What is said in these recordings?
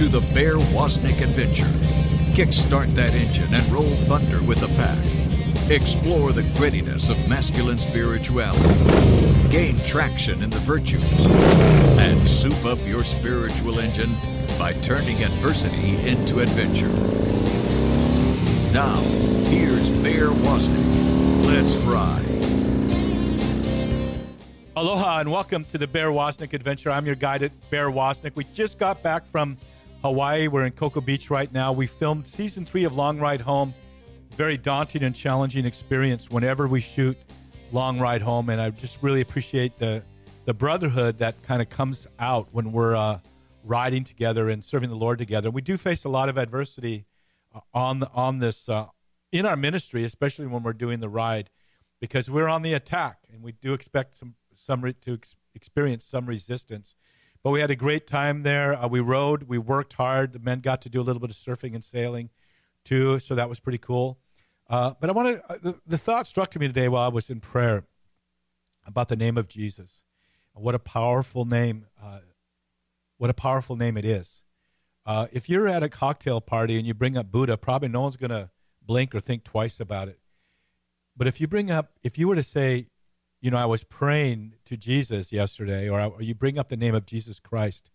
to the Bear Woznick adventure. Kickstart that engine and roll thunder with the pack. Explore the grittiness of masculine spirituality. Gain traction in the virtues. And soup up your spiritual engine by turning adversity into adventure. Now, here's Bear Woznick. Let's ride. Aloha and welcome to the Bear Woznick Adventure. I'm your guide at Bear Woznick. We just got back from Hawaii. We're in Cocoa Beach right now. We filmed season three of Long Ride Home. Very daunting and challenging experience whenever we shoot Long Ride Home, and I just really appreciate the the brotherhood that kind of comes out when we're uh, riding together and serving the Lord together. We do face a lot of adversity uh, on on this uh, in our ministry, especially when we're doing the ride, because we're on the attack, and we do expect some some re- to ex- experience some resistance. But we had a great time there. Uh, we rode, we worked hard. The men got to do a little bit of surfing and sailing too, so that was pretty cool. Uh, but I want to. Uh, the, the, thought struck to me today while I was in prayer about the name of Jesus. What a powerful name! Uh, what a powerful name it is. Uh, if you're at a cocktail party and you bring up Buddha, probably no one's going to blink or think twice about it. But if you bring up, if you were to say you know, I was praying to Jesus yesterday, or, I, or you bring up the name of Jesus Christ,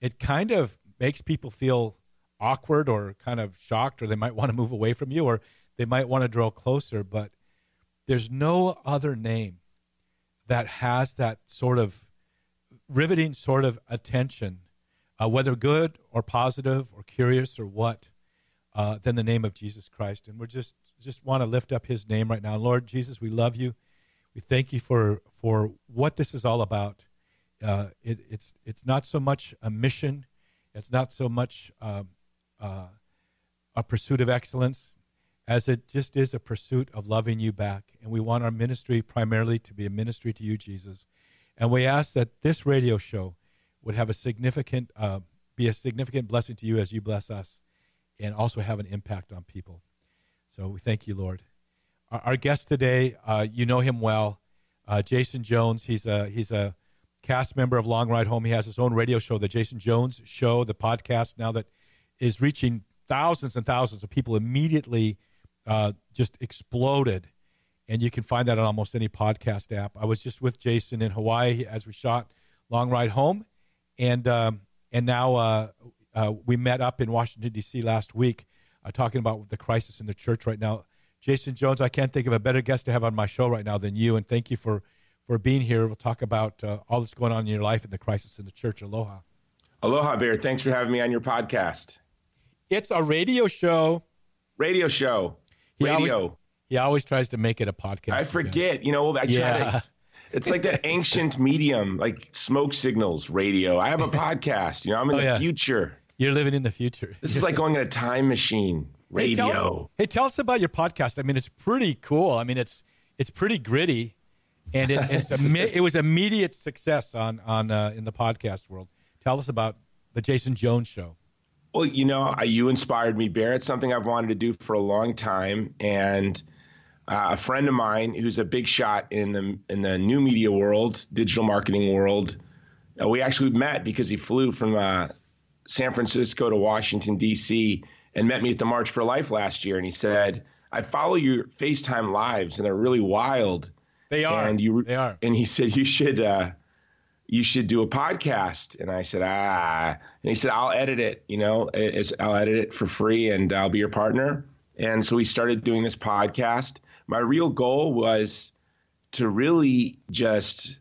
it kind of makes people feel awkward or kind of shocked, or they might want to move away from you, or they might want to draw closer. But there's no other name that has that sort of riveting sort of attention, uh, whether good or positive or curious or what, uh, than the name of Jesus Christ. And we're just just want to lift up His name right now, Lord Jesus. We love you. We thank you for for what this is all about. Uh, it, it's it's not so much a mission. It's not so much uh, uh, a pursuit of excellence, as it just is a pursuit of loving you back. And we want our ministry primarily to be a ministry to you, Jesus. And we ask that this radio show would have a significant, uh, be a significant blessing to you as you bless us, and also have an impact on people. So we thank you, Lord. Our, guest today, uh, you know him well, uh, Jason Jones. He's a he's a cast member of Long Ride Home. He has his own radio show, the Jason Jones Show, the podcast now that is reaching thousands and thousands of people. Immediately, uh, just exploded, and you can find that on almost any podcast app. I was just with Jason in Hawaii as we shot Long Ride Home, and um, and now uh, uh, we met up in Washington D.C. last week, uh, talking about the crisis in the church right now. Jason Jones, I can't think of a better guest to have on my show right now than you. And thank you for, for being here. We'll talk about uh, all that's going on in your life and the crisis in the church. Aloha. Aloha, Bear. Thanks for having me on your podcast. It's a radio show. Radio show. Radio. He always, he always tries to make it a podcast. I forget. You know, I yeah. try to. It's like that ancient medium, like smoke signals, radio. I have a podcast. You know, I'm in oh, the yeah. future. You're living in the future. This is like going in a time machine radio. Hey tell, hey, tell, us about your podcast. I mean, it's pretty cool. I mean, it's it's pretty gritty, and it, it's a, it was immediate success on on uh, in the podcast world. Tell us about the Jason Jones Show. Well, you know, you inspired me, Bear. It's something I've wanted to do for a long time, and uh, a friend of mine who's a big shot in the in the new media world, digital marketing world. Uh, we actually met because he flew from uh, San Francisco to Washington D.C and met me at the March for Life last year, and he said, "I follow your FaceTime lives, and they're really wild." They are. And you, they are. And he said, "You should, uh, you should do a podcast." And I said, "Ah." And he said, "I'll edit it. You know, it's, I'll edit it for free, and I'll be your partner." And so we started doing this podcast. My real goal was to really just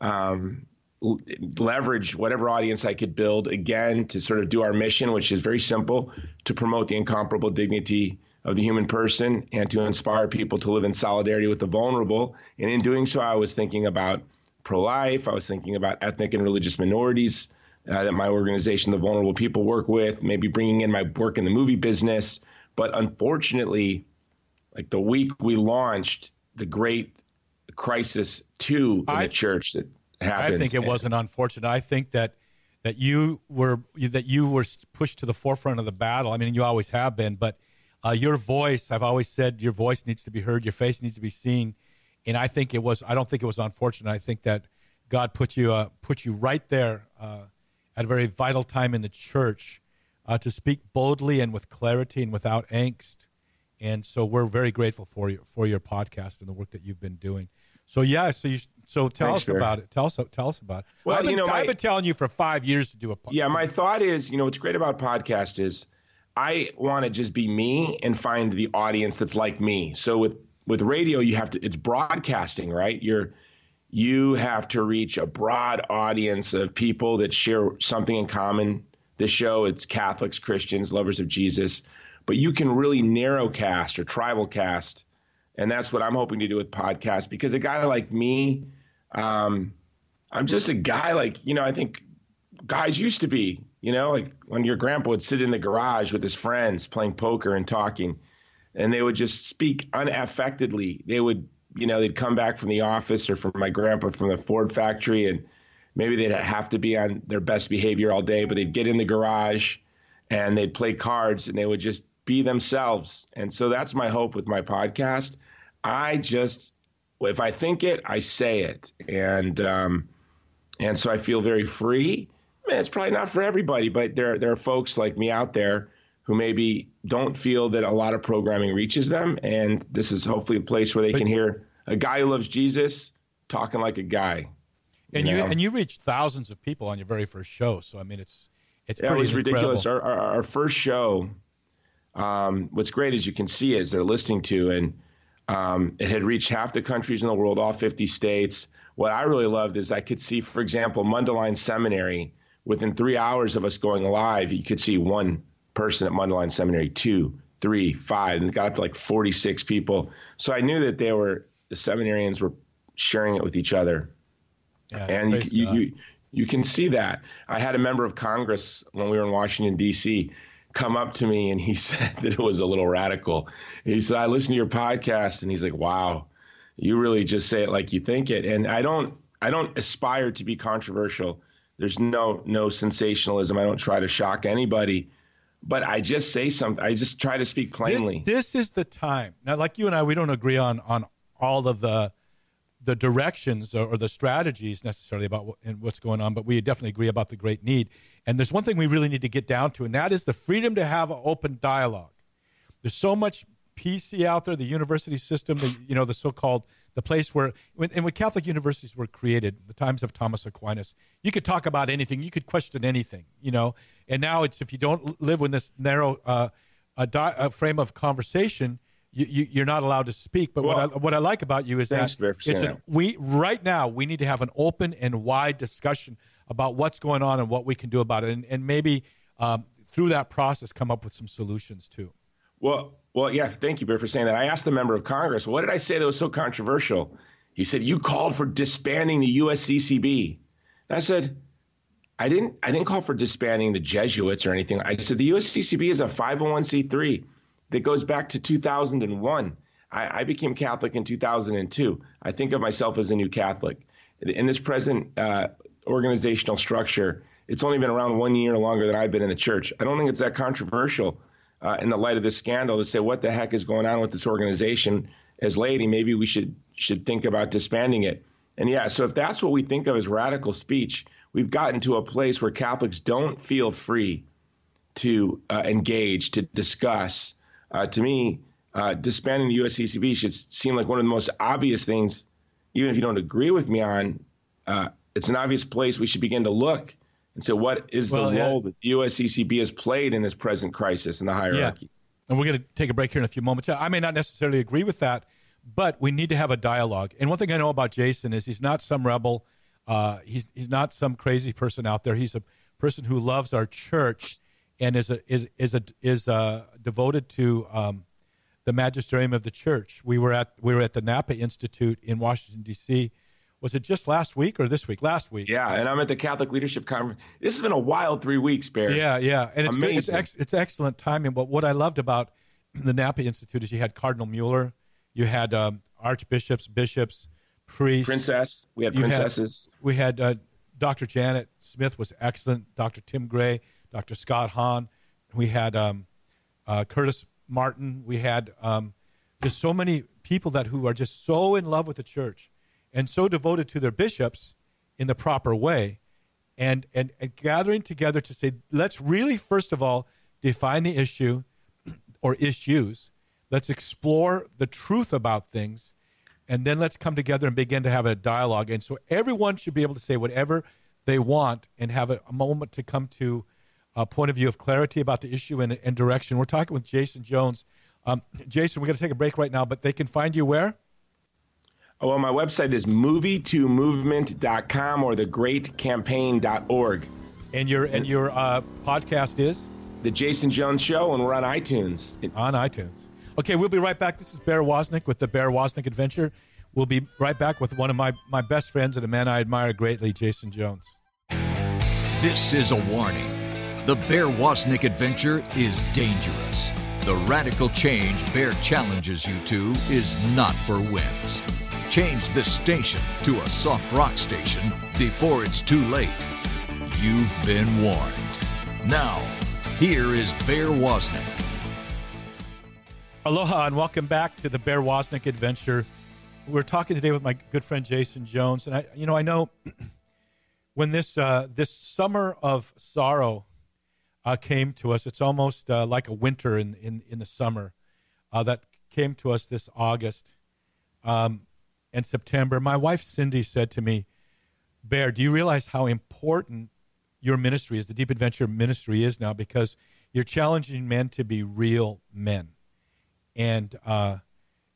um, leverage whatever audience I could build again to sort of do our mission, which is very simple to promote the incomparable dignity of the human person and to inspire people to live in solidarity with the vulnerable. And in doing so, I was thinking about pro life, I was thinking about ethnic and religious minorities. Uh, that my organization, the Vulnerable People, work with, maybe bringing in my work in the movie business. But unfortunately, like the week we launched the Great Crisis Two in I, the church that happened. I think it wasn't unfortunate. I think that that you were that you were pushed to the forefront of the battle. I mean, you always have been, but uh, your voice. I've always said your voice needs to be heard. Your face needs to be seen. And I think it was. I don't think it was unfortunate. I think that God put you uh, put you right there uh, at a very vital time in the church uh, to speak boldly and with clarity and without angst. And so we're very grateful for you for your podcast and the work that you've been doing. So yeah, so you so tell Thanks, us Bear. about it. Tell us tell us about it. Well, I've been, you know, my- I've been telling you for five years to do a podcast. Yeah, my thought is, you know, what's great about podcast is I want to just be me and find the audience that's like me. So with with radio, you have to it's broadcasting, right? You're you have to reach a broad audience of people that share something in common. This show, it's Catholics, Christians, lovers of Jesus, but you can really narrow cast or tribal cast, and that's what I'm hoping to do with podcasts. Because a guy like me, um, I'm just a guy like you know. I think guys used to be, you know, like when your grandpa would sit in the garage with his friends playing poker and talking, and they would just speak unaffectedly. They would, you know, they'd come back from the office or from my grandpa from the Ford factory, and maybe they'd have to be on their best behavior all day, but they'd get in the garage and they'd play cards and they would just be themselves. And so that's my hope with my podcast. I just, if I think it, I say it. And, um, and so I feel very free. Man, it's probably not for everybody, but there there are folks like me out there who maybe don't feel that a lot of programming reaches them, and this is hopefully a place where they can hear a guy who loves Jesus talking like a guy. and you know? and you reached thousands of people on your very first show. So I mean, it's it's Yeah, it ridiculous. Our, our, our first show, um, what's great is you can see as they're listening to, and um, it had reached half the countries in the world, all 50 states. What I really loved is I could see, for example, Mundelein Seminary. Within three hours of us going live, you could see one person at Mundelein Seminary, two, three, five, and it got up to like 46 people. So I knew that they were the seminarians were sharing it with each other Yeah, and you, you, you you can see that. I had a member of Congress when we were in Washington D.C. come up to me and he said that it was a little radical. He said, "I listen to your podcast," and he's like, "Wow, you really just say it like you think it." And I don't I don't aspire to be controversial. There's no no sensationalism. I don't try to shock anybody, but I just say something. I just try to speak plainly. This, this is the time. Now, like you and I, we don't agree on on all of the the directions or, the strategies necessarily about what, and what's going on, but we definitely agree about the great need. And there's one thing we really need to get down to, and that is the freedom to have an open dialogue. There's so much PC out there, the university system, the, you know, the so-called the place where when, and when Catholic universities were created, the times of Thomas Aquinas, you could talk about anything, you could question anything, you know. And now it's if you don't live in this narrow uh, a, di- a frame of conversation, you, you, you're not allowed to speak. But what I, what I like about you is that it's an, we right now we need to have an open and wide discussion about what's going on and what we can do about it, and, and maybe um, through that process come up with some solutions too. Well, well, yeah. Thank you, Bear, for saying that. I asked the member of Congress, "What did I say that was so controversial?" He said, "You called for disbanding the USCCB." And I said, "I didn't. I didn't call for disbanding the Jesuits or anything. I said the USCCB is a 501c3 that goes back to 2001. I, I became Catholic in 2002. I think of myself as a new Catholic. In this present uh, organizational structure, it's only been around one year longer than I've been in the church. I don't think it's that controversial uh, in the light of this scandal to say what the heck is going on with this organization. As laity, maybe we should should think about disbanding it. And yeah, so if that's what we think of as radical speech, we've gotten to a place where Catholics don't feel free to uh, engage, to discuss. Uh, to me, uh, disbanding the USCCB should seem like one of the most obvious things, even if you don't agree with me on. Uh, it's an obvious place we should begin to look and say, what is Well, the yeah. role that the USCCB has played in this present crisis in the hierarchy? And we're going to take a break here in a few moments. I may not necessarily agree with that, but we need to have a dialogue. And one thing I know about Jason is he's not some rebel. Uh, he's he's not some crazy person out there. He's a person who loves our church and is a is is a is uh, devoted to um, the magisterium of the church. We were at we were at the Napa Institute in Washington D.C. Was it just last week or this week? Last week. Yeah, and I'm at the Catholic Leadership Conference. This has been a wild three weeks, Barry. Yeah, yeah, and it's good. it's ex- it's excellent timing. But what I loved about the Napa Institute is you had Cardinal Mueller, you had um, archbishops, bishops, priests, Princess. We had You had- princesses. we had uh, Dr. Janet Smith was excellent. Dr. Tim Gray, Dr. Scott Hahn. We had um, uh, Curtis Martin. We had um, just so many people that who are just so in love with the church and so devoted to their bishops in the proper way, and and, and gathering together to say, let's really first of all define the issue or issues. Let's explore the truth about things, and then let's come together and begin to have a dialogue. And so everyone should be able to say whatever they want and have a, a moment to come to a point of view of clarity about the issue and, and direction. We're talking with Jason Jones. Um, Jason, we're going to take a break right now, but they can find you where? Oh, well, my website is movie2movement.com or thegreatcampaign.org. And your and your uh, podcast is the Jason Jones Show, and we're on iTunes. On iTunes. Okay, we'll be right back. This is Bear Woznick with the Bear Woznick Adventure. We'll be right back with one of my, my best friends and a man I admire greatly, Jason Jones. This is a warning. The Bear Woznick Adventure is dangerous. The radical change Bear challenges you to is not for whims. Change this station to a soft rock station before it's too late. You've been warned. Now, here is Bear Woznick. Aloha and welcome back to the Bear Woznick Adventure. We're talking today with my good friend Jason Jones, and I, you know, I know when this uh, this summer of sorrow uh, came to us, it's almost uh, like a winter in in, in the summer uh, that came to us this August um, and September. My wife Cindy said to me, "Bear, do you realize how important your ministry is, the Deep Adventure ministry is now, because you're challenging men to be real men, and uh,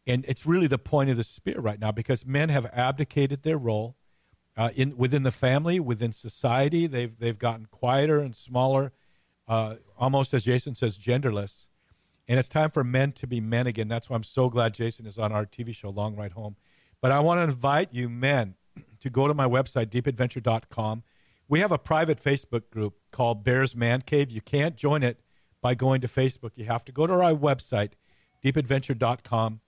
and it's really the point of the spear right now because men have abdicated their role uh, in within the family, within society. They've they've gotten quieter and smaller, uh, almost as Jason says, genderless. And it's time for men to be men again. That's why I'm so glad Jason is on our TV show, Long Ride Home. But I want to invite you, men, to go to my website, deepadventure.com we have a private Facebook group called Bears Man Cave. You can't join it by going to Facebook. You have to go to our website, deepadventure.com,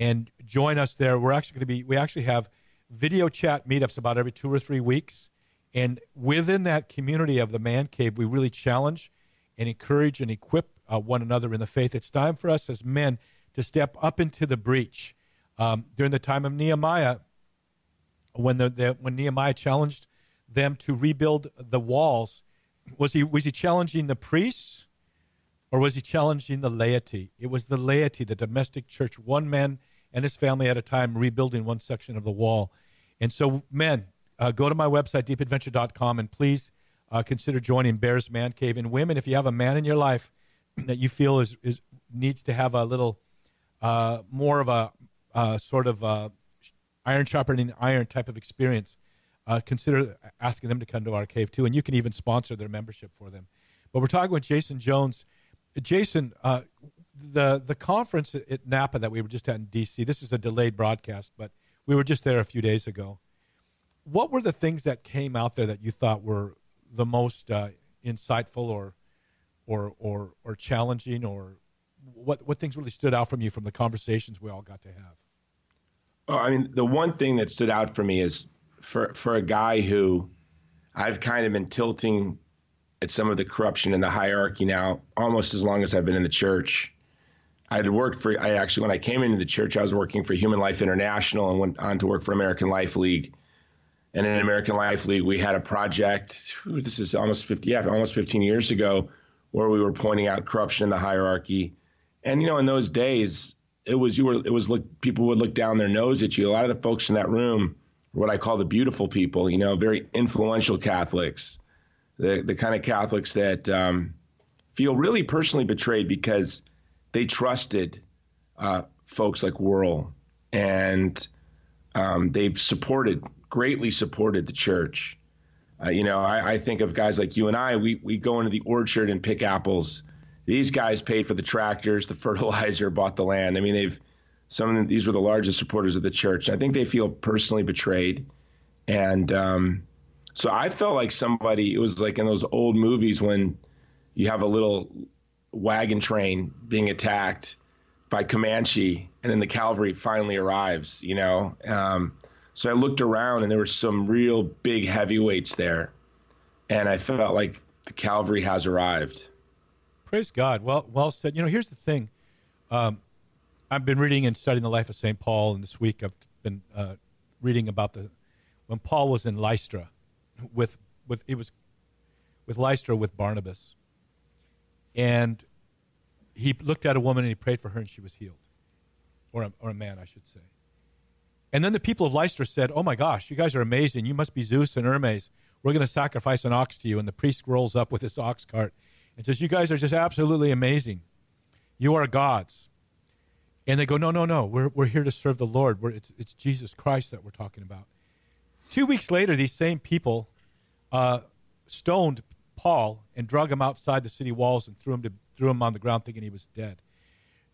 and join us there. We're actually going to be, we actually have video chat meetups about every two or three weeks. And within that community of the Man Cave, we really challenge and encourage and equip uh, one another in the faith. It's time for us as men to step up into the breach. Um, during the time of Nehemiah, when, the, the, when Nehemiah challenged them to rebuild the walls. Was he, was he challenging the priests or was he challenging the laity? It was the laity, the domestic church, one man and his family at a time rebuilding one section of the wall. And so, men, uh, go to my website, deepadventure.com, and please uh, consider joining Bear's Man Cave. And women, if you have a man in your life that you feel is, is needs to have a little uh, more of a uh, sort of uh, iron sharpening iron type of experience, uh, consider asking them to come to our cave too, and you can even sponsor their membership for them. But we're talking with Jason Jones. Jason, uh, the the conference at Napa that we were just at in DC. This is a delayed broadcast, but we were just there a few days ago. What were the things that came out there that you thought were the most uh, insightful, or or or or challenging, or what what things really stood out from you from the conversations we all got to have? Well, I mean, the one thing that stood out for me is for for a guy who I've kind of been tilting at some of the corruption in the hierarchy now almost as long as I've been in the church. I had worked for I actually when I came into the church I was working for Human Life International and went on to work for American Life League. And in American Life League we had a project this is almost 50 yeah, almost 15 years ago where we were pointing out corruption in the hierarchy. And you know in those days it was you were it was look people would look down their nose at you. A lot of the folks in that room what I call the beautiful people, you know, very influential Catholics, the, the kind of Catholics that um, feel really personally betrayed because they trusted uh, folks like Wuerl and um, they've supported, greatly supported the church. Uh, you know, I, I, think of guys like you and I, we, we go into the orchard and pick apples. These guys paid for the tractors, the fertilizer, bought the land. I mean, they've some of them, these were the largest supporters of the church. I think they feel personally betrayed. And um, so I felt like somebody, it was like in those old movies when you have a little wagon train being attacked by Comanche and then the cavalry finally arrives, you know. Um, so I looked around and there were some real big heavyweights there. And I felt like the cavalry has arrived. Praise God. Well, well said. You know, here's the thing. Um, I've been reading and studying the life of St. Paul, and this week I've been uh, reading about the when Paul was in Lystra with with it was with Lystra with Barnabas, and he looked at a woman and he prayed for her, and she was healed, or a, or a man, I should say. And then the people of Lystra said, "Oh my gosh, you guys are amazing! You must be Zeus and Hermes. We're going to sacrifice an ox to you." And the priest rolls up with his ox cart and says, "You guys are just absolutely amazing. You are gods." And they go, "No, no, no. We're we're here to serve the Lord. We're, it's it's Jesus Christ that we're talking about." Two weeks later, these same people uh, stoned Paul and drug him outside the city walls and threw him to threw him on the ground, thinking he was dead.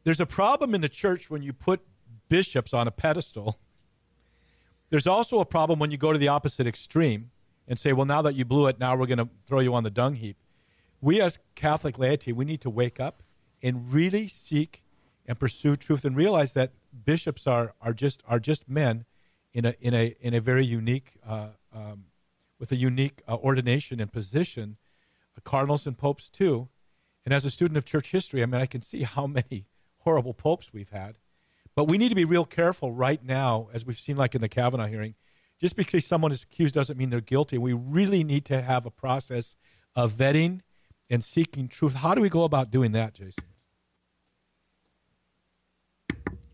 There's a problem in the church when you put bishops on a pedestal there's also a problem when you go to the opposite extreme and say, well, now that you blew it, now we're going to throw you on the dung heap. We as Catholic laity, we need to wake up and really seek and pursue truth and realize that bishops are, are just are just men in a in a in a very unique uh, um, with a unique uh, ordination and position, uh, cardinals and popes too. And as a student of church history, I mean, I can see how many horrible popes we've had, but we need to be real careful right now, as we've seen, like in the Kavanaugh hearing. Just because someone is accused doesn't mean they're guilty. We really need to have a process of vetting and seeking truth. How do we go about doing that, Jason?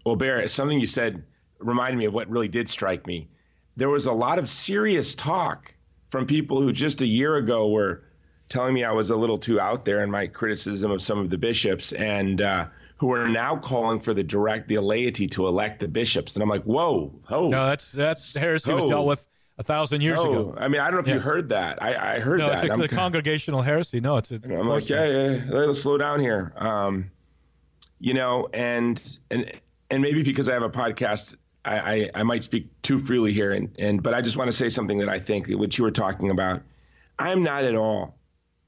Well, Barrett, something you said reminded me of what really did strike me. There was a lot of serious talk from people who just a year ago were telling me I was a little too out there in my criticism of some of the bishops. And, uh, who are now calling for the direct the laity to elect the bishops. And I'm like, whoa, oh, no, that's that's heresy was dealt with a thousand years no. ago. I mean, I don't know if yeah. you heard that. I, I heard that. no, that. it's a, the congregational heresy. No, it's a. I'm like, yeah, yeah, let's slow down here. Um, you know, and and and maybe because I have a podcast, I, I, I might speak too freely here, and and but I just want to say something that I think what you were talking about. I'm not at all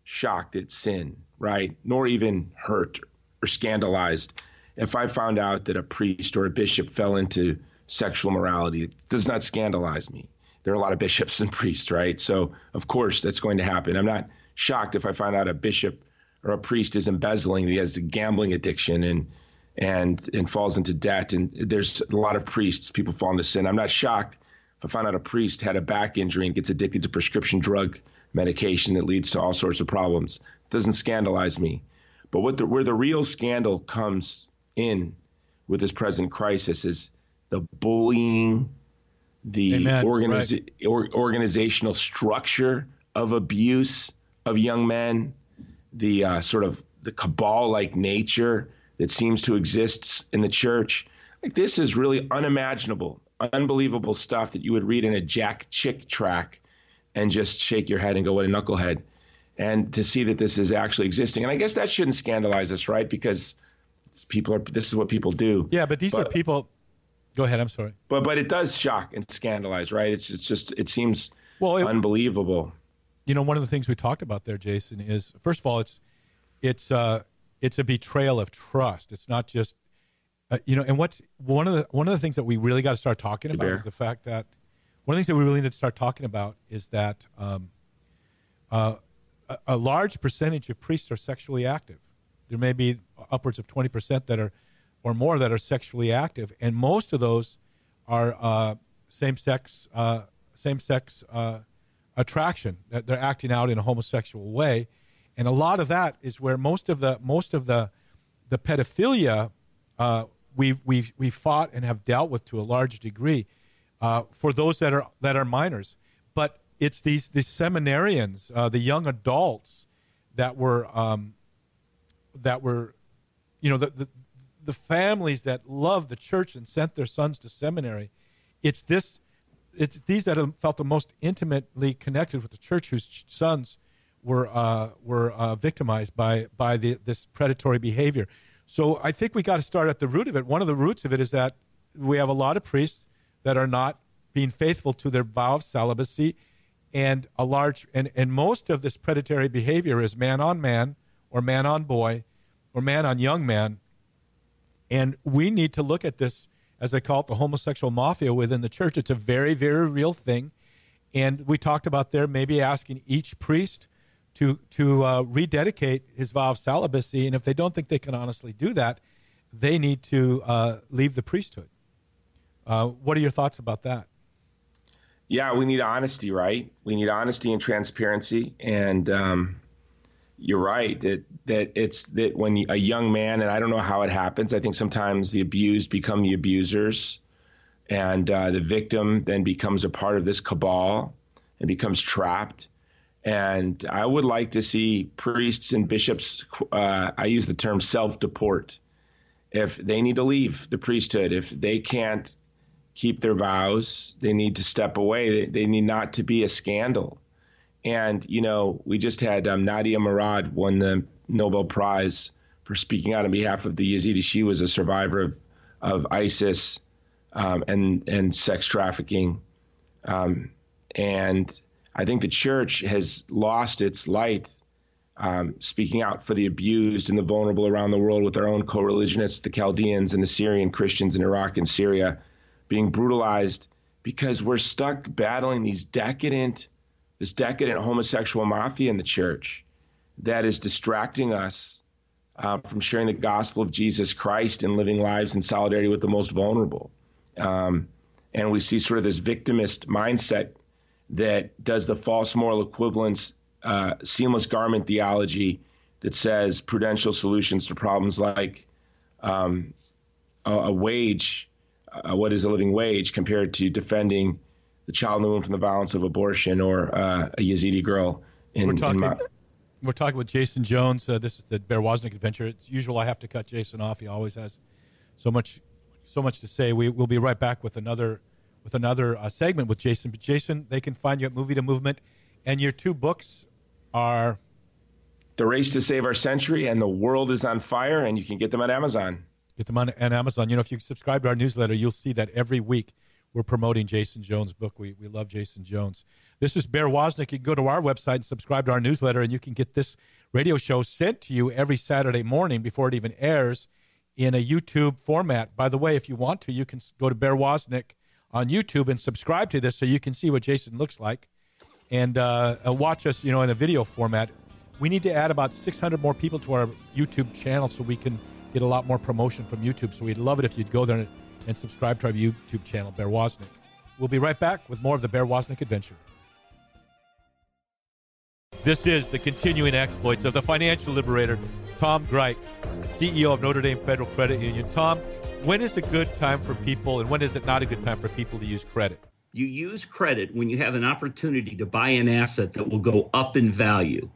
shocked at sin, right? Nor even hurt or scandalized if I found out that a priest or a bishop fell into sexual morality. It does not scandalize me. There are a lot of bishops and priests, right? So, of course, that's going to happen. I'm not shocked if I find out a bishop or a priest is embezzling, he has a gambling addiction and and and falls into debt. And there's a lot of priests, people fall into sin. I'm not shocked if I find out a priest had a back injury and gets addicted to prescription drug medication that leads to all sorts of problems. It doesn't scandalize me. But what the, where the real scandal comes in with this present crisis is the bullying, the organiz- right. or, organizational structure of abuse of young men, the uh, sort of the cabal-like nature that seems to exist in the church. Like this is really unimaginable, unbelievable stuff that you would read in a Jack Chick track and just shake your head and go, "What a knucklehead." And to see that this is actually existing. And I guess that shouldn't scandalize us, right? Because people are this is what people do. Yeah, but these but, are people. Go ahead. I'm sorry. But but it does shock and scandalize, right? It's it's just it seems well it, unbelievable. You know, one of the things we talked about there, Jason, is first of all, it's it's uh it's a betrayal of trust. It's not just uh, you know, and what's one of the one of the things that we really got to start talking about is the fact that one of the things that we really need to start talking about is that um, uh, a, large percentage of priests are sexually active. There may be upwards of 20% that are, or more, that are sexually active, and most of those are uh, same-sex, uh, same-sex uh, attraction. That they're acting out in a homosexual way, and a lot of that is where most of the most of the the pedophilia uh, we've we've we've fought and have dealt with to a large degree uh, for those that are that are minors. It's these these seminarians, uh, the young adults that were um, that were, you know, the, the the families that loved the church and sent their sons to seminary. It's this, it's these that felt the most intimately connected with the church, whose sons were uh, were uh, victimized by by the, this predatory behavior. So I think we got to start at the root of it. One of the roots of it is that we have a lot of priests that are not being faithful to their vow of celibacy and a large and, and most of this predatory behavior is man on man or man on boy or man on young man. And we need to look at this as i call it the homosexual mafia within the church. It's a very very real thing. And we talked about there maybe asking each priest to to uh, rededicate his vow of celibacy. And if they don't think they can honestly do that they need to uh, leave the priesthood. Uh, what are your thoughts about that yeah, we need honesty, right? We need honesty and transparency. And, um, you're right that that it's that when a young man and I don't know how it happens. I think sometimes the abused become the abusers, and uh, the victim then becomes a part of this cabal and becomes trapped. And I would like to see priests and bishops. Uh, I use the term self-deport. If they need to leave the priesthood, if they can't keep their vows, they need to step away. They, they need not to be a scandal. And, you know, we just had um, Nadia Murad won the Nobel Prize for speaking out on behalf of the Yazidi. She was a survivor of, of ISIS um, and, and sex trafficking. Um, and I think the church has lost its light um, speaking out for the abused and the vulnerable around the world with our own co religionists, the Chaldeans and the Syrian Christians in Iraq and Syria, being brutalized because we're stuck battling these decadent this decadent homosexual mafia in the church that is distracting us uh, from sharing the gospel of Jesus Christ and living lives in solidarity with the most vulnerable. Um, and we see sort of this victimist mindset that does the false moral equivalence, uh, seamless garment theology that says prudential solutions to problems like um, a, a, wage, uh, what is a living wage, compared to defending the child in the womb from the violence of abortion or uh, a Yazidi girl in, we're talking, in my, we're talking with Jason Jones. Uh, this is the Bear Woznick adventure. It's usual I have to cut Jason off. He always has so much so much to say. We will be right back with another with another uh, segment with Jason. But Jason, they can find you at Movie to Movement, and your two books are The Race to Save Our Century and The World is on Fire, and you can get them on Amazon. Get them on, on Amazon. You know, if you subscribe to our newsletter, you'll see that every week we're promoting Jason Jones' book. We, we love Jason Jones. This is Bear Woznick. You can go to our website and subscribe to our newsletter, and you can get this radio show sent to you every Saturday morning before it even airs in a YouTube format. By the way, if you want to, you can go to Bear Woznick on YouTube and subscribe to this so you can see what Jason looks like and uh, uh watch us, you know, in a video format. We need to add about 600 more people to our YouTube channel so we can get a lot more promotion from YouTube. So we'd love it if you'd go there and and subscribe to our YouTube channel, Bear Woznick. We'll be right back with more of the Bear Woznick adventure. This is the continuing exploits of the financial liberator, Tom Gryp, CEO of Notre Dame Federal Credit Union. Tom, when is a good time for people and when is it not a good time for people to use credit? You use credit when you have an opportunity to buy an asset that will go up in value.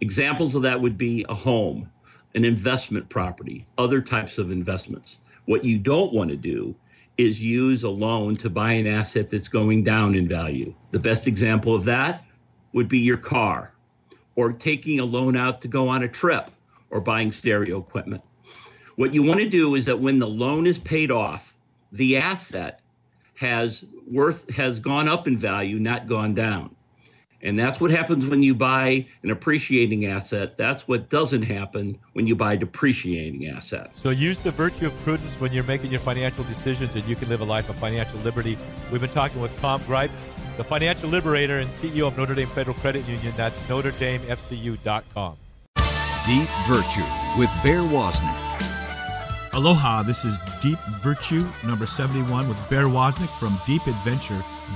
Examples of that would be a home, an investment property, other types of investments. What you don't want to do is use a loan to buy an asset that's going down in value. The best example of that would be your car or taking a loan out to go on a trip or buying stereo equipment. What you want to do is that when the loan is paid off, the asset has worth has gone up in value, not gone down. And that's what happens when you buy an appreciating asset. That's what doesn't happen when you buy depreciating assets. So use the virtue of prudence when you're making your financial decisions and you can live a life of financial liberty. We've been talking with Tom Gryp, the financial liberator and CEO of Notre Dame Federal Credit Union. That's NotreDameFCU.com. Deep Virtue with Bear Woznick. Aloha, this is Deep Virtue number 71 with Bear Woznick from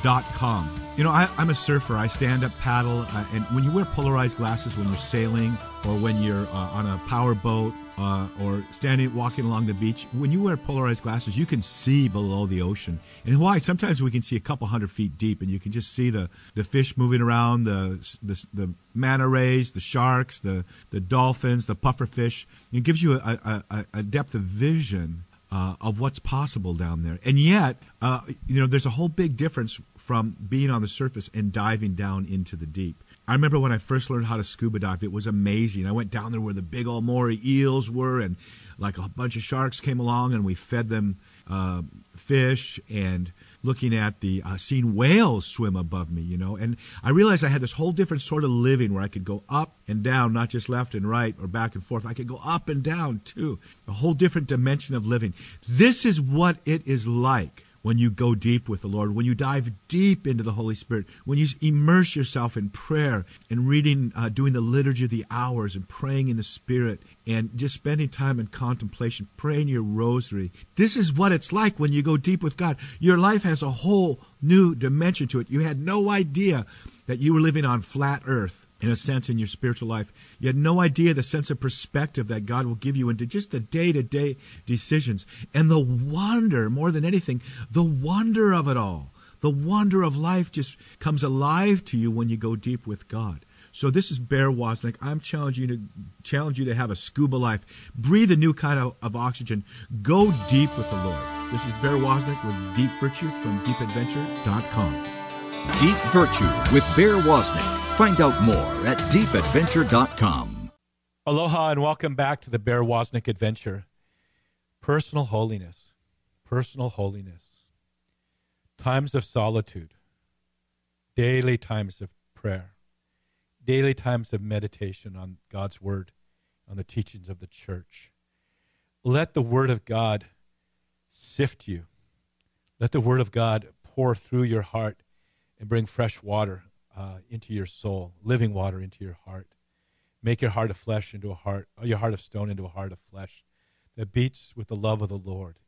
deepadventure.com. You know, I, am a surfer. I stand up, paddle, uh, and when you wear polarized glasses when you're sailing or when you're uh, on a power boat uh, or standing, walking along the beach, when you wear polarized glasses, you can see below the ocean. In Hawaii, sometimes we can see a couple hundred feet deep, and you can just see the, the fish moving around, the, the, the manta rays, the sharks, the, the dolphins, the pufferfish. It gives you a, a, a depth of vision uh, of what's possible down there. And yet, uh, you know, there's a whole big difference from being on the surface and diving down into the deep. I remember when I first learned how to scuba dive, it was amazing. I went down there where the big old moray eels were, and like a bunch of sharks came along, and we fed them uh, fish and looking at the uh, seeing whales swim above me, you know, and I realized I had this whole different sort of living where I could go up and down, not just left and right or back and forth. I could go up and down too, a whole different dimension of living. This is what it is like when you go deep with the Lord, when you dive deep into the Holy Spirit, when you immerse yourself in prayer and reading, uh, doing the liturgy of the hours and praying in the Spirit and just spending time in contemplation, praying your rosary. This is what it's like when you go deep with God. Your life has a whole new dimension to it. You had no idea that you were living on flat earth in a sense in your spiritual life. You had no idea the sense of perspective that God will give you into just the day to day decisions and the wonder, more than anything, the wonder of it all. The wonder of life just comes alive to you when you go deep with God. So this is Bear Woznick. I'm challenging you to challenge you to have a scuba life. Breathe a new kind of, of oxygen. Go deep with the Lord. This is Bear Woznick with Deep Virtue from deepadventure.com. Deep Virtue with Bear Woznick. Find out more at deepadventure.com. Aloha and welcome back to the Bear Woznick Adventure. Personal holiness. Personal holiness. Times of solitude. Daily times of prayer. Daily times of meditation on God's Word, on the teachings of the church. Let the Word of God sift you. Let the Word of God pour through your heart and bring fresh water uh, into your soul, living water into your heart. Make your heart of flesh into a heart, or your heart of stone into a heart of flesh that beats with the love of the Lord.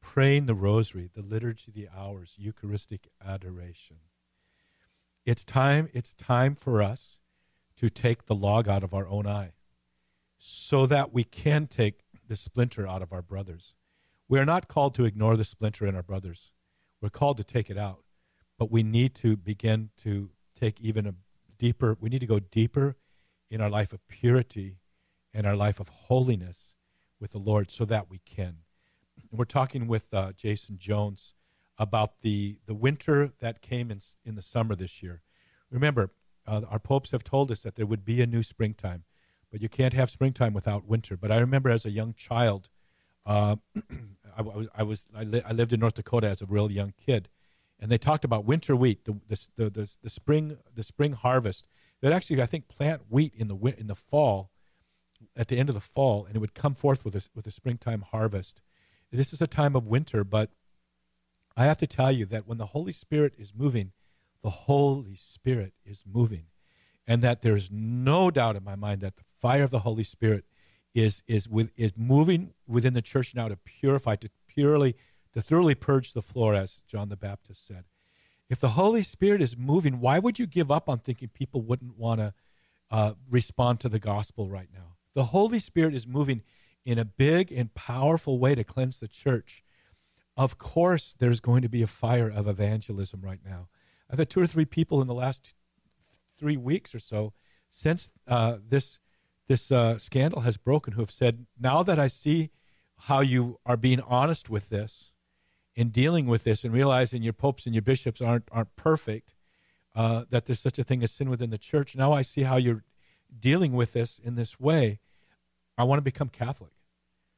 Praying the rosary, the liturgy of the hours, Eucharistic adoration. It's time, it's time for us to take the log out of our own eye so that we can take the splinter out of our brothers. We are not called to ignore the splinter in our brothers. We're called to take it out. But we need to begin to take even a deeper, we need to go deeper in our life of purity and our life of holiness with the Lord so that we can. And we're talking with uh, Jason Jones about the, the winter that came in, in the summer this year. Remember, uh, our popes have told us that there would be a new springtime, but you can't have springtime without winter. But I remember as a young child, uh, I, was, I, was I, li- I lived in North Dakota as a real young kid, and they talked about winter wheat, the the, the, the, spring the spring harvest. That actually, I think, plant wheat in the in the fall, at the end of the fall, and it would come forth with a, with a springtime harvest. This is a time of winter, but I have to tell you that when the Holy Spirit is moving, the Holy Spirit is moving, and that there's no doubt in my mind that the fire of the Holy Spirit is is with is moving within the church now to purify, to purely to thoroughly purge the floor, as John the Baptist said. If the Holy Spirit is moving, why would you give up on thinking people wouldn't want to uh, respond to the gospel right now? The Holy Spirit is moving in a big and powerful way to cleanse the church. Of course, there's going to be a fire of evangelism right now. I've had two or three people in the last three weeks or so since uh, this this uh, scandal has broken who have said, "Now that I see how you are being honest with this, in dealing with this and realizing your popes and your bishops aren't aren't perfect, uh, that there's such a thing as sin within the church. Now I see how you're dealing with this in this way. I want to become Catholic.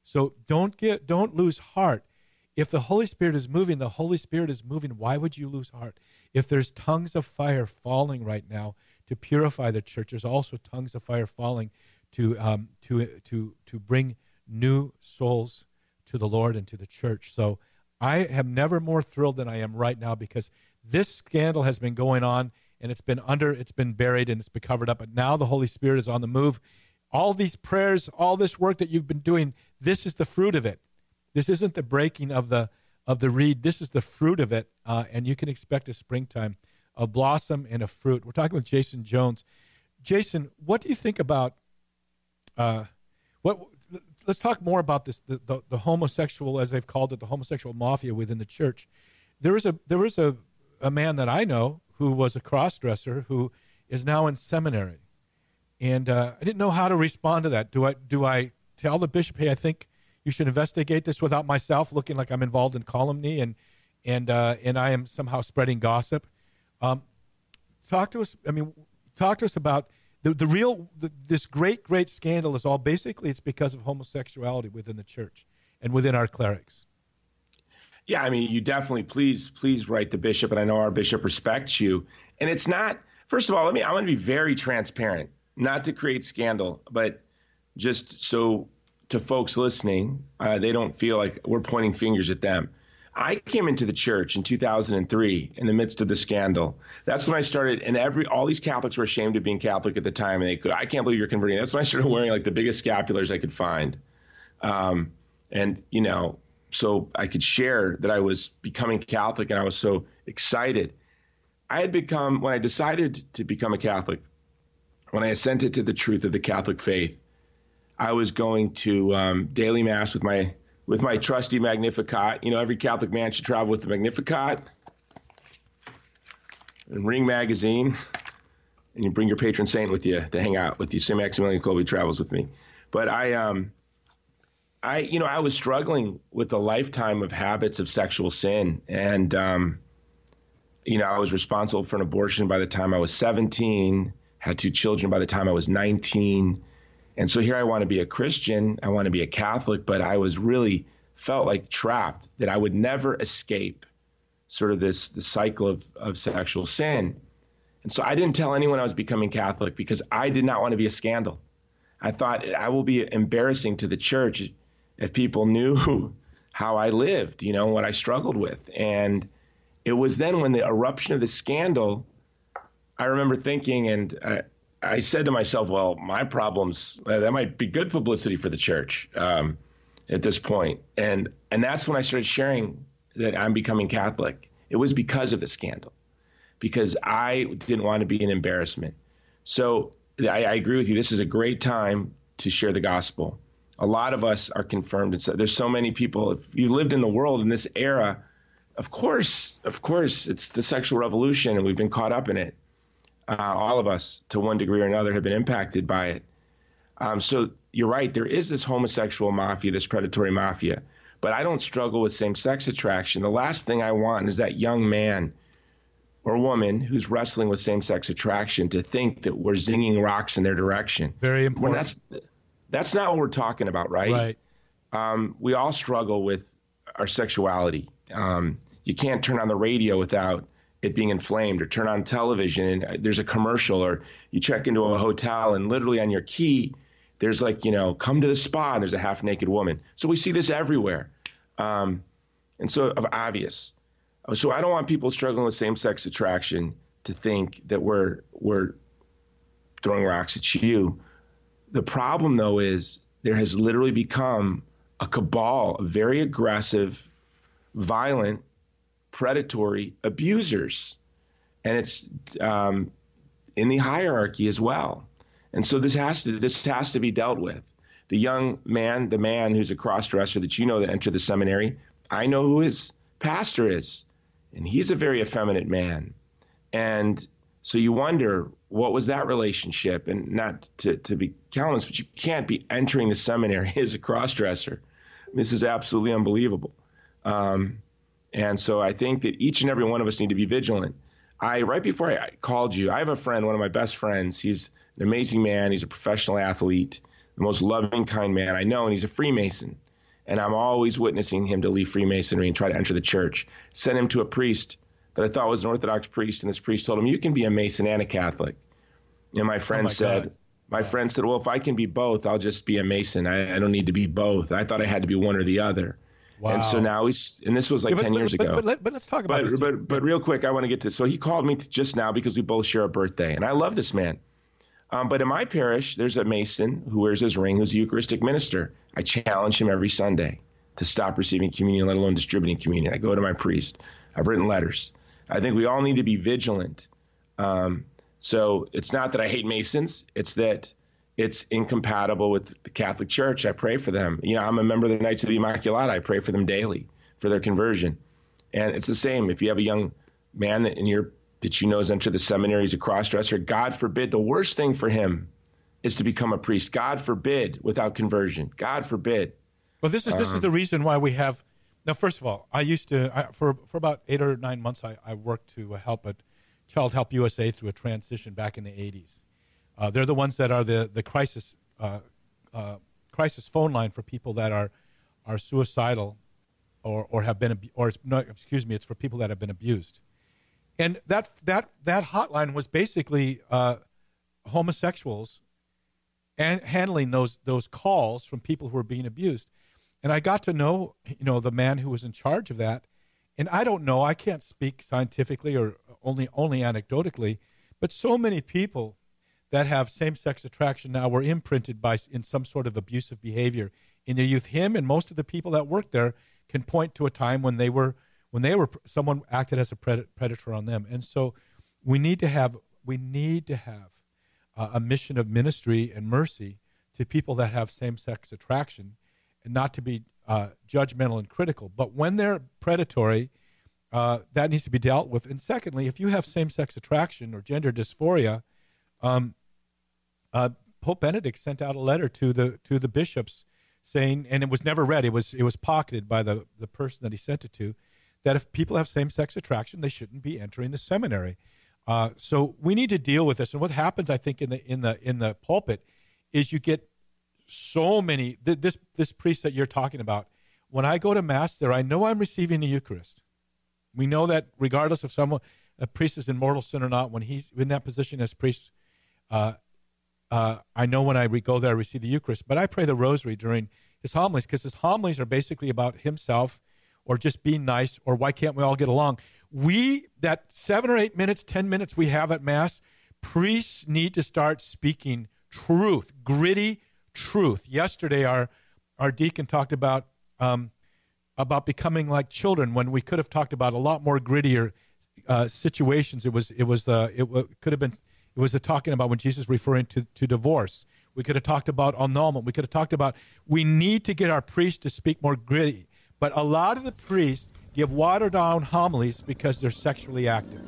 So don't get don't lose heart. If the Holy Spirit is moving, the Holy Spirit is moving. Why would you lose heart? If there's tongues of fire falling right now to purify the church, there's also tongues of fire falling to um, to to to bring new souls to the Lord and to the church. So I am never more thrilled than I am right now because this scandal has been going on and it's been under, it's been buried and it's been covered up. But now the Holy Spirit is on the move. All these prayers, all this work that you've been doing, this is the fruit of it. This isn't the breaking of the of the reed. This is the fruit of it, uh, and you can expect a springtime, a blossom and a fruit. We're talking with Jason Jones. Jason, what do you think about uh, what let's talk more about this the, the, the, homosexual as they've called it the homosexual mafia within the church there is a there is a, a man that i know who was a cross-dresser who is now in seminary and uh, i didn't know how to respond to that do i do i tell the bishop hey i think you should investigate this without myself looking like i'm involved in calumny and and uh, and i am somehow spreading gossip. Um, talk to us i mean talk to us about the, the real the, this great great scandal is all basically it's because of homosexuality within the church and within our clerics. Yeah i mean you definitely please please write the bishop and i know our bishop respects you. And it's not first of all let me i'm going to be very transparent not to create scandal but just so to folks listening uh, they don't feel like we're pointing fingers at them I came into the church in 2003 in the midst of the scandal. That's when I started, and every all these Catholics were ashamed of being Catholic at the time, and they could. I can't believe you're converting. That's when I started wearing like the biggest scapulars I could find, um, and you know, so I could share that I was becoming Catholic, and I was so excited. I had become when I decided to become a Catholic when I assented to the truth of the Catholic faith, I was going to um, daily mass with my with my trusty Magnificat. You know, every Catholic man should travel with the Magnificat and Ring magazine, and you bring your patron saint with you to hang out with you. St. Maximilian Kolbe travels with me, but I um. I, you know, I was struggling with a lifetime of habits of sexual sin, and um, you know, I was responsible for an abortion by the time I was 17, had two children by the time I was 19. And so here I want to be a Christian, I want to be a Catholic, but I was really felt like trapped that I would never escape sort of this the cycle of, of sexual sin. And so I didn't tell anyone I was becoming Catholic because I did not want to be a scandal. I thought I will be embarrassing to the church if people knew how I lived, you know, what I struggled with. And it was then when the eruption of the scandal, I remember thinking, and I said to myself, well, my problems, uh, that might be good publicity for the church um, at this point. And, and that's when I started sharing that I'm becoming Catholic. It was because of the scandal, because I didn't want to be an embarrassment. So I, I agree with you. This is a great time to share the gospel. A lot of us are confirmed. And So there's so many people. If you lived in the world in this era, of course, of course, it's the sexual revolution, and we've been caught up in it. Uh, all of us, to one degree or another, have been impacted by it. Um, so you're right. There is this homosexual mafia, this predatory mafia, but I don't struggle with same-sex attraction. The last thing I want is that young man or woman who's wrestling with same-sex attraction to think that we're zinging rocks in their direction. Very important. When that's that's not what we're talking about, right? Right. Um, we all struggle with our sexuality. Um, you can't turn on the radio without it being inflamed or turn on television and uh, there's a commercial or you check into a hotel and literally on your key there's like you know come to the spa and there's a half naked woman. So we see this everywhere. Um, and so of obvious. So i don't want people struggling with same-sex attraction to think that we're we're throwing rocks at you. The problem though is there has literally become a cabal of very aggressive violent predatory abusers. And it's um, in the hierarchy as well. And so this has to this has to be dealt with. The young man, the man who's a cross-dresser that you know that entered the seminary, I know who his pastor is, and he's a very effeminate man. And so you wonder what was that relationship, and not to, to be callous, but you can't be entering the seminary as a cross-dresser. This is absolutely unbelievable. Um, and so I think that each and every one of us need to be vigilant. I right before I called you, I have a friend, one of my best friends. He's an amazing man. He's a professional athlete, the most loving, kind man I know, and he's a Freemason. And I'm always witnessing him to leave Freemasonry and try to enter the church. Sent him to a priest that I thought was an Orthodox priest, and this priest told him, "You can be a Mason and a Catholic." And my friend oh my said, God. "My friend said, well, if I can be both, I'll just be a Mason. I, I don't need to be both. I thought I had to be one or the other." Wow. And so now he's, and this was like yeah, but, 10 but, years but, ago. But, let, us talk about but, this. But, but real quick, I want to get to So he called me just now because we both share a birthday. And I love this man. Um, but in my parish, there's a Mason who wears his ring who's a Eucharistic minister. I challenge him every Sunday to stop receiving communion, let alone distributing communion. I go to my priest. I've written letters. I think we all need to be vigilant. Um, so it's not that I hate Masons, it's that it's incompatible with the Catholic Church. I pray for them. You know, I'm a member of the Knights of the Immaculata. I pray for them daily for their conversion. And it's the same. If you have a young man that in your that you know is entered the seminary, he's a crossdresser. God forbid. The worst thing for him is to become a priest. God forbid without conversion. God forbid. Well, this is this um, is the reason why we have. Now, first of all, I used to I, for for about eight or nine months. I, I worked to help at Child Help USA through a transition back in the '80s uh, they're the ones that are the the crisis uh, uh, crisis phone line for people that are are suicidal or or have been or no, excuse me, it's for people that have been abused. And that that that hotline was basically uh, homosexuals and handling those those calls from people who were being abused. And I got to know, you know, the man who was in charge of that. And I don't know, I can't speak scientifically or only only anecdotally, but so many people that have same-sex attraction now were imprinted by in some sort of abusive behavior in their youth. Him and most of the people that work there can point to a time when they were when they were someone acted as a predator on them, and so we need to have we need to have uh, a mission of ministry and mercy to people that have same sex attraction and not to be uh, judgmental and critical. But when they're predatory, uh, that needs to be dealt with. And secondly, if you have same sex attraction or gender dysphoria, um, uh, Pope Benedict sent out a letter to the to the bishops saying, and it was never read. It was it was pocketed by the the person that he sent it to, that if people have same sex attraction, they shouldn't be entering the seminary. Uh, so we need to deal with this. And what happens, I think, in the in the in the pulpit, is you get so many. Th- this this priest that you're talking about. When I go to mass there, I know I'm receiving the Eucharist. We know that regardless of someone a priest is in mortal sin or not, when he's in that position as priest, uh, uh, I know when I go there, I receive the Eucharist. But I pray the Rosary during his homilies because his homilies are basically about himself or just being nice or why can't we all get along. We, that seven or eight minutes, 10 minutes we have at Mass, priests need to start speaking truth, gritty truth. Yesterday, our, our deacon talked about, um, about becoming like children when we could have talked about a lot more grittier uh, situations. It was, it was, uh, it w- could have been, it was the talking about when Jesus referring to, to divorce. We could have talked about annulment. We could have talked about we need to get our priests to speak more gritty. But a lot of the priests give watered down homilies because they're sexually active.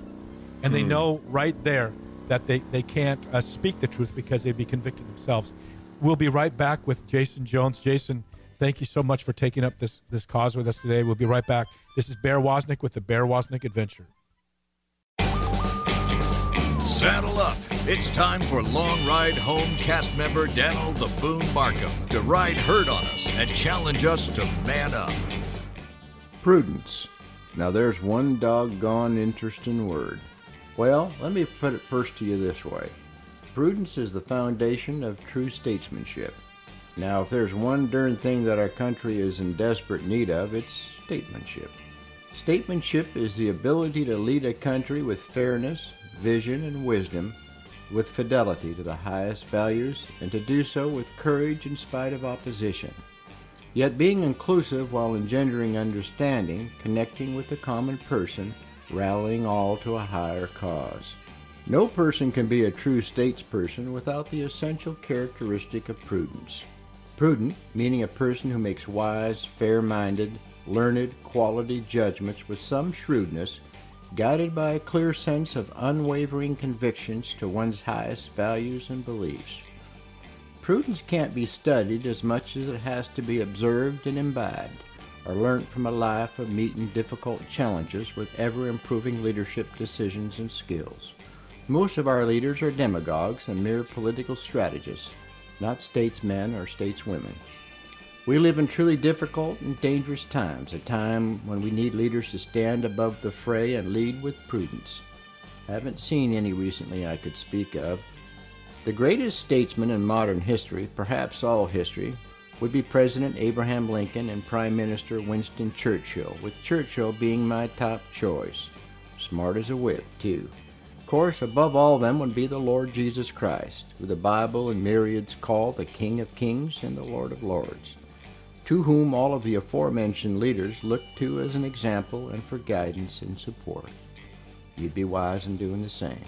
And they know right there that they, they can't uh, speak the truth because they'd be convicted themselves. We'll be right back with Jason Jones. Jason, thank you so much for taking up this, this cause with us today. We'll be right back. This is Bear Woznick with the Bear Woznick Adventure. Saddle up. It's time for Long Ride Home cast member Daniel the Boone Markham to ride herd on us and challenge us to man up. Prudence. Now there's one doggone interesting word. Well, let me put it first to you this way. Prudence is the foundation of true statesmanship. Now, if there's one darn thing that our country is in desperate need of, it's statesmanship. Statesmanship is the ability to lead a country with fairness, vision, and wisdom, with fidelity to the highest values, and to do so with courage in spite of opposition. Yet being inclusive while engendering understanding, connecting with the common person, rallying all to a higher cause. No person can be a true statesperson without the essential characteristic of prudence. Prudent, meaning a person who makes wise, fair-minded, learned, quality judgments with some shrewdness, guided by a clear sense of unwavering convictions to one's highest values and beliefs. Prudence can't be studied as much as it has to be observed and imbibed, or learnt from a life of meeting difficult challenges with ever-improving leadership decisions and skills. Most of our leaders are demagogues and mere political strategists, not statesmen or stateswomen. We live in truly difficult and dangerous times, a time when we need leaders to stand above the fray and lead with prudence. Haven't seen any recently I could speak of. The greatest statesman in modern history, perhaps all history, would be President Abraham Lincoln and Prime Minister Winston Churchill, with Churchill being my top choice. Smart as a whip, too. Of course, above all them would be the Lord Jesus Christ, who the Bible and myriads call the King of Kings and the Lord of Lords to whom all of the aforementioned leaders look to as an example and for guidance and support. You'd be wise in doing the same.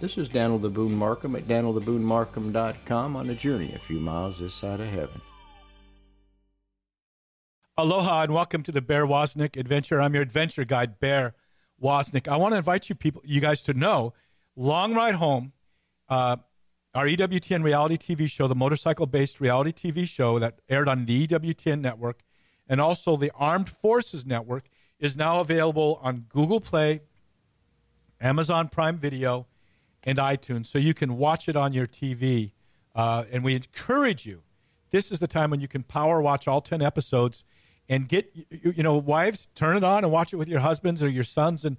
This is Daniel the Boone Markham at danieltheboonmarkham.com on a journey a few miles this side of heaven. Aloha and welcome to the Bear Woznick Adventure. I'm your adventure guide, Bear Woznick. I want to invite you people, you guys to know, Long Ride Home, uh, our EWTN reality TV show, the motorcycle-based reality TV show that aired on the EWTN network, and also the Armed Forces Network, is now available on Google Play, Amazon Prime Video, and iTunes, so you can watch it on your TV. Uh, and we encourage you. This is the time when you can power watch all ten episodes, and get you, you know wives turn it on and watch it with your husbands or your sons, and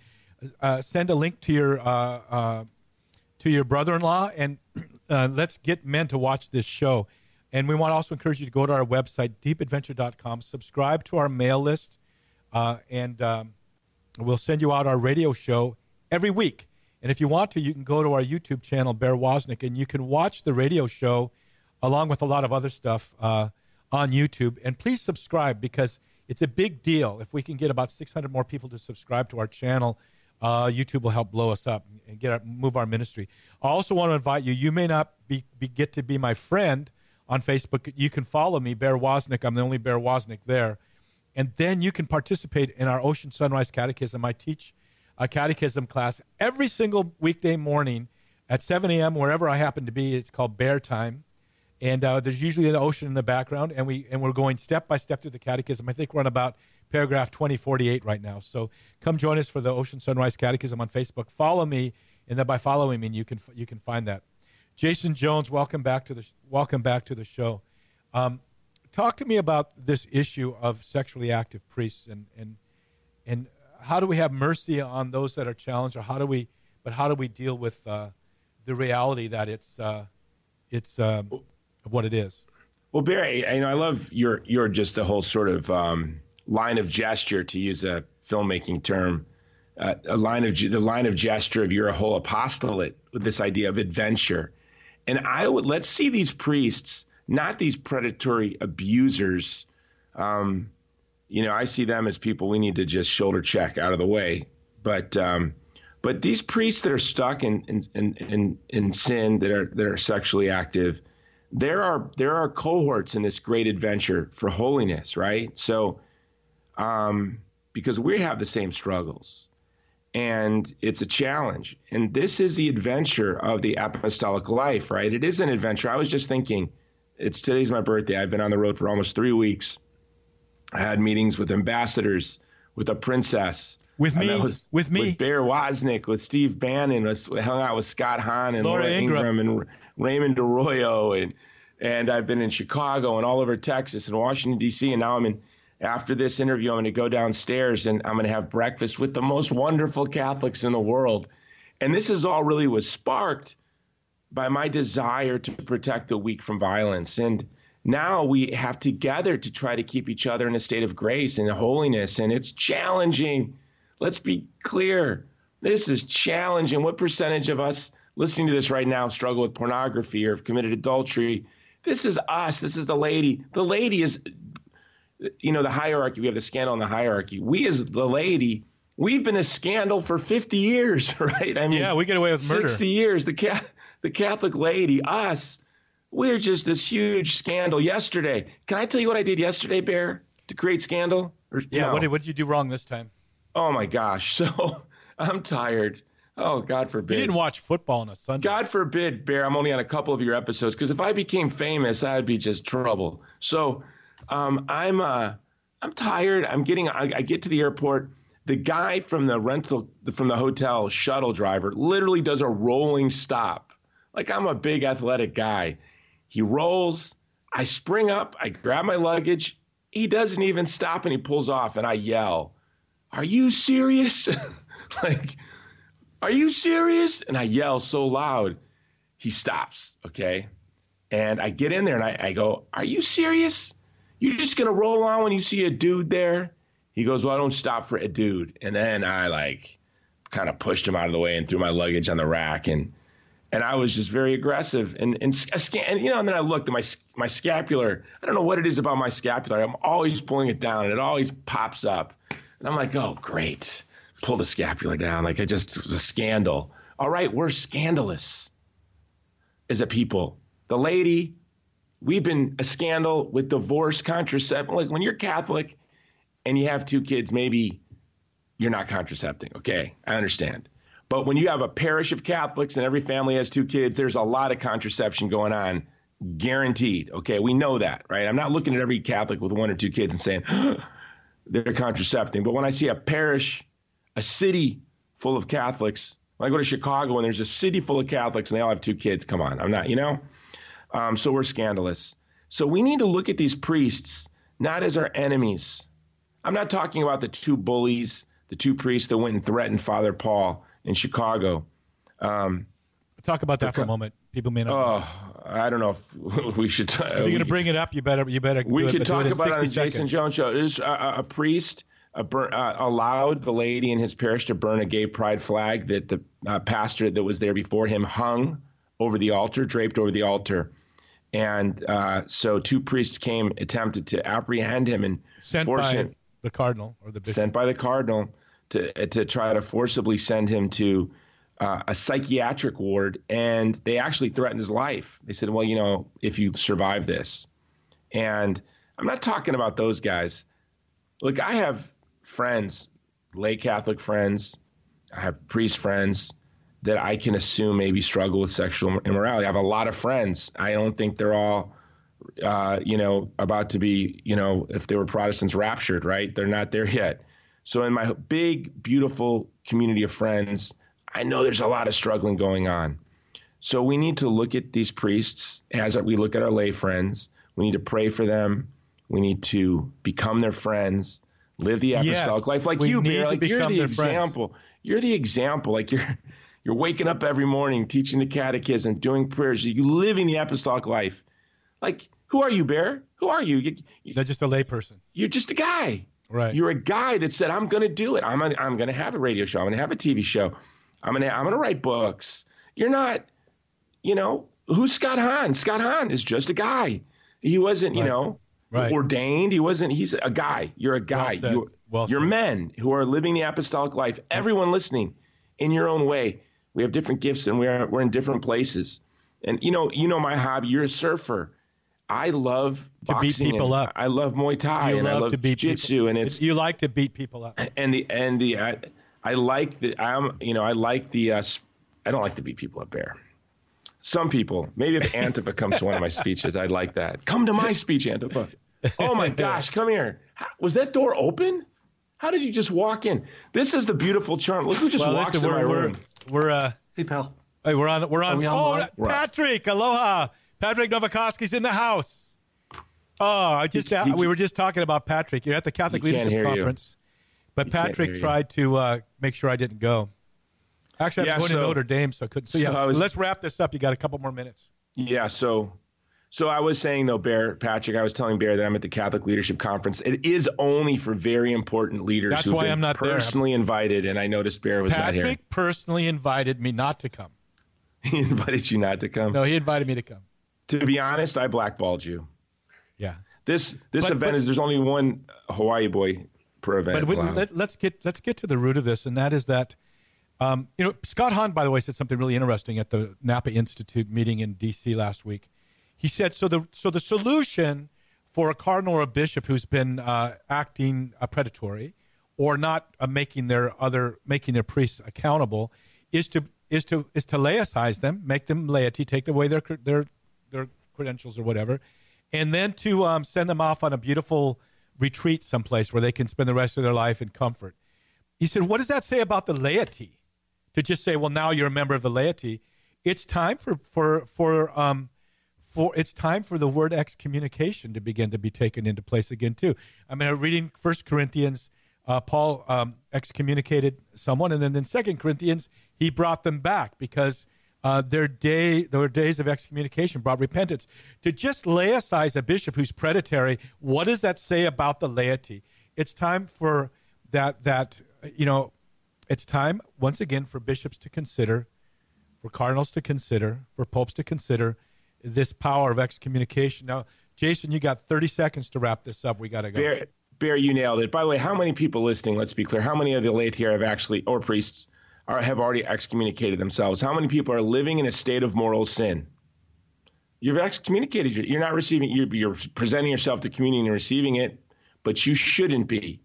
uh, send a link to your uh, uh to your brother-in-law, and uh, let's get men to watch this show. And we want to also encourage you to go to our website, deepadventure.com, subscribe to our mail list, uh, and um, we'll send you out our radio show every week. And if you want to, you can go to our YouTube channel, Bear Woznick, and you can watch the radio show along with a lot of other stuff uh, on YouTube. And please subscribe because it's a big deal. If we can get about 600 more people to subscribe to our channel, Uh, YouTube will help blow us up and get our, move our ministry. I also want to invite you. You may not be, be get to be my friend on Facebook. You can follow me, Bear Woznick. I'm the only Bear Woznick there, and then you can participate in our Ocean Sunrise Catechism. I teach a catechism class every single weekday morning at 7 a.m. wherever I happen to be. It's called Bear Time, and uh, there's usually an ocean in the background, and we and we're going step by step through the catechism. I think we're on about paragraph 2048 right now. So come join us for the Ocean Sunrise Catechism on Facebook. Follow me, and then by following me, you can you can find that. Jason Jones, welcome back to the welcome back to the show. Um, talk to me about this issue of sexually active priests and and and how do we have mercy on those that are challenged, or how do we, but how do we deal with uh, the reality that it's uh, it's um, what it is? Well, Barry, you know, I love your your just the whole sort of um, line of gesture, to use a filmmaking term, uh, a line of the line of gesture of your whole apostolate with this idea of adventure. And I would let's see these priests, not these predatory abusers. Um, you know, I see them as people we need to just shoulder check out of the way. But um, but these priests that are stuck in in, in in in sin that are that are sexually active, there are there are cohorts in this great adventure for holiness, right? So, um, because we have the same struggles, and it's a challenge, and this is the adventure of the apostolic life, right? It is an adventure. I was just thinking, it's today's my birthday. I've been on the road for almost three weeks I had meetings with ambassadors, with a princess. With me, with, with, me, with Bear Woznick, with Steve Bannon, was, hung out with Scott Hahn and Laura, Laura Ingraham. Ingraham. and Raymond Arroyo, and and I've been in Chicago and all over Texas and Washington D.C. and now I'm in. After this interview, I'm going to go downstairs and I'm going to have breakfast with the most wonderful Catholics in the world, and this is all really was sparked by my desire to protect the weak from violence and now we have together to try to keep each other in a state of grace and holiness. And it's challenging. Let's be clear. This is challenging. What percentage of us listening to this right now struggle with pornography or have committed adultery? This is us. This is the lady. The lady is, you know, the hierarchy. We have the scandal in the hierarchy. We, as the lady, we've been a scandal for 50 years, right? I mean, yeah, we get away with murder. 60 years. The, the Catholic lady, us, we're just this huge scandal yesterday. Can I tell you what I did yesterday, Bear, to create scandal? Or, yeah, no? what, did, what did you do wrong this time? Oh, my gosh. So I'm tired. Oh, God forbid. You didn't watch football on a Sunday. God forbid, Bear. I'm only on a couple of your episodes because if I became famous, I'd be just trouble. So um, I'm uh, I'm tired. I'm getting. I, I get to the airport. The guy from the rental from the hotel shuttle driver literally does a rolling stop. Like I'm a big athletic guy. He rolls. I spring up. I grab my luggage. He doesn't even stop and he pulls off. And I yell, Are you serious? like, Are you serious? And I yell so loud. He stops. Okay. And I get in there and I, I go, Are you serious? You're just to roll on when you see a dude there? He goes, Well, I don't stop for a dude. And then I like kind of pushed him out of the way and threw my luggage on the rack. And and I was just very aggressive. And and, and you know, and then I looked at my my scapular. I don't know what it is about my scapular. I'm always pulling it down, and it always pops up. And I'm like, oh, great, pull the scapular down. Like I just it was a scandal. All right, we're scandalous as a people. The lady, we've been a scandal with divorce, contraception. Like when you're Catholic and you have two kids, maybe you're not contracepting. Okay, I understand. But when you have a parish of Catholics and every family has two kids, there's a lot of contraception going on, guaranteed. Okay, we know that, right? I'm not looking at every Catholic with one or two kids and saying they're contracepting. But when I see a parish, a city full of Catholics, when I go to Chicago and there's a city full of Catholics and they all have two kids, come on, I'm not, you know? Um, so we're scandalous. So we need to look at these priests not as our enemies. I'm not talking about the two bullies, the two priests that went and threatened Father Paul in Chicago. Um, Talk about that for a moment. People may not. Oh, I don't know if we should. T- if you're going to bring it up, you better. You better. We could talk it about it on the. Jason Jones show. Is a, a, priest a bur- uh, allowed the lady in his parish to burn a gay pride flag that the uh, pastor that was there before him hung over the altar, draped over the altar, and uh, so two priests came, attempted to apprehend him and sent force by him. the cardinal or the bishop. Sent by the cardinal to to try to forcibly send him to uh, a psychiatric ward, and they actually threatened his life. They said, "Well, you know, if you survive this," and I'm not talking about those guys. Look, I have friends, lay Catholic friends, I have priest friends that I can assume maybe struggle with sexual immorality. I have a lot of friends. I don't think they're all, uh, you know, about to be, you know, if they were Protestants, raptured, right? They're not there yet. So in my big, beautiful community of friends, I know there's a lot of struggling going on. So we need to look at these priests as we look at our lay friends. We need to pray for them. We need to become their friends, live the apostolic Yes, life like you, to Like you're the their friends. example. You're the example. Like you're you're waking up every morning, teaching the catechism, doing prayers. You're living the apostolic life. Like who are you, Bear? Who are you? you, you They're just a layperson. you're just a guy. Right. You're a guy that said, "I'm going to do it. I'm gonna, I'm going to have a radio show. I'm going to have a TV show. I'm going to I'm going to write books." You're not, you know, who's Scott Hahn? Scott Hahn is just a guy. He wasn't, you know, Right. ordained. He wasn't. He's a guy. You're a guy. said. You're, Well you're men who are living the apostolic life. Everyone listening, in your own way. We have different gifts and we're we're in different places. And you know, you know my hobby. You're a surfer. I love To beat people up. I love Muay Thai you and I love love to beat jiu-jitsu and it's you like to beat people up. and the and the I, I like the I'm you know I like the uh, I don't like to beat people up there. Some people, maybe if Antifa comes to one of my speeches, I'd like that. Come to my speech, Antifa. Oh my gosh, come here. How, was that door open? How did you just walk in? This is the beautiful charm. Look who just Well, walks listen, in my room. We're uh, Hey, pal. hey, we're on we're on. we on oh, online? Patrick, aloha. Patrick Novecosky's in the house. Oh, I just He- he- we were just talking about Patrick. You're at the Catholic Leadership hear you. Conference, but can't Patrick tried to uh, make sure I didn't go. Actually, I'm Yeah, going so- to Notre Dame, so I couldn't. So, so yeah, I was- let's wrap this up. You got a couple more minutes. Yeah, so so I was saying though, Bear Patrick, I was telling Bear that I'm at the Catholic Leadership Conference. It is only for very important leaders That's why I'm not there. personally invited, and I noticed Bear was not here. Patrick personally invited me not to come. He invited you not to come. No, he invited me to come. To be honest, I blackballed you. Yeah. This this But- event but- is there's only one Hawaii boy per event. But allowed. let, let's get let's get to the root of this, and that is that um, you know Scott Hahn, by the way, said something really interesting at the Napa Institute meeting in D.C. last week. He said so the so the solution for a cardinal or a bishop who's been uh, acting uh, predatory or not uh, making their other making their priests accountable is to is to is to laicize them, make them laity, take away their their their credentials or whatever, and then to um, send them off on a beautiful retreat someplace where they can spend the rest of their life in comfort. He said, "What does that say about the laity? To just say, well, now you're a member of the laity. It's time for for for um, for it's time for the word excommunication to begin to be taken into place again too. I mean, reading First Corinthians, uh, Paul um, excommunicated someone, and then in Second Corinthians, he brought them back because uh, their day, their days of excommunication brought repentance. To just laicize a bishop who's predatory, what does that say about the laity? It's time for that that you know, it's time once again for bishops to consider for cardinals to consider, for popes to consider this power of excommunication. Now, Jason, you got 30 seconds to wrap this up. We got to go. Bear, Bear, you nailed it. By the way, how many people listening? Let's be clear. How many of the laity here have actually, or priests, are have already excommunicated themselves? How many people are living in a state of moral sin? You've excommunicated. You're not receiving. You're, you're presenting yourself to communion and receiving it, but you shouldn't be.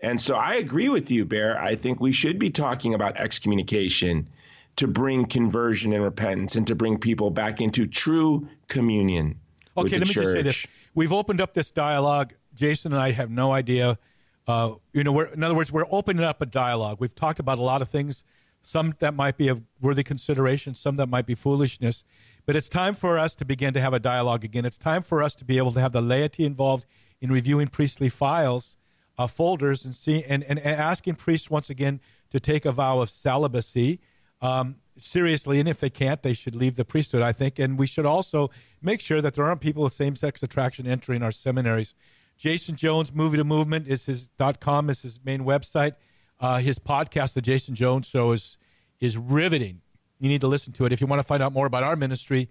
And so I agree with you, Bear. I think we should be talking about excommunication to bring conversion and repentance and to bring people back into true communion. with Okay, let me just say this. We've opened up this dialogue. Jason and I have no idea. Uh, you know, we're, in other words, we're opening up a dialogue. We've talked about a lot of things, some that might be of worthy consideration, some that might be foolishness. But it's time for us to begin to have a dialogue again. It's time for us to be able to have the laity involved in reviewing priestly files, uh, folders, and see and, and asking priests once again to take a vow of celibacy um, seriously, and if they can't, they should leave the priesthood. I think, and we should also make sure that there aren't people of same-sex attraction entering our seminaries. Jason Jones Movie to Movement is his dot com is his main website. Uh, his podcast, The Jason Jones Show, is is riveting. You need to listen to it. If you want to find out more about our ministry,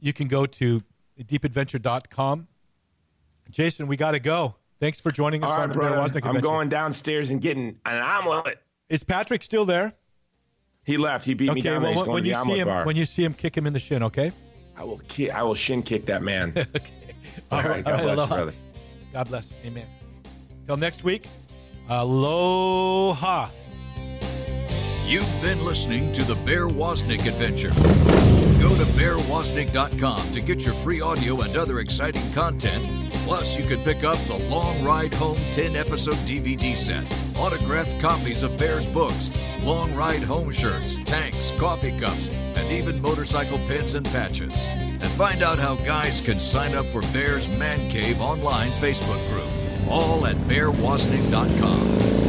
you can go to deepadventure.com. Jason, we got to go. Thanks for joining us All right, on the brother. I'm going downstairs and getting an omelet. Is Patrick still there? He left. He beat me Okay. down. Well, there. He's when, going when you see him, bar. when you see him, kick him in the shin. Okay. I will. Ki- I will shin kick that man. okay. All right. God bless aloha. brother. God bless. Amen. Till next week. Aloha. You've been listening to the Bear Woznick Adventure. Go to bearwoznick.com to get your free audio and other exciting content. Plus, you can pick up the Long Ride Home 10 episode DVD set, autographed copies of Bear's books, Long Ride Home shirts, tanks, coffee cups, and even motorcycle pins and patches. And find out how guys can sign up for Bear's Man Cave online Facebook group, all at bearwoznick.com.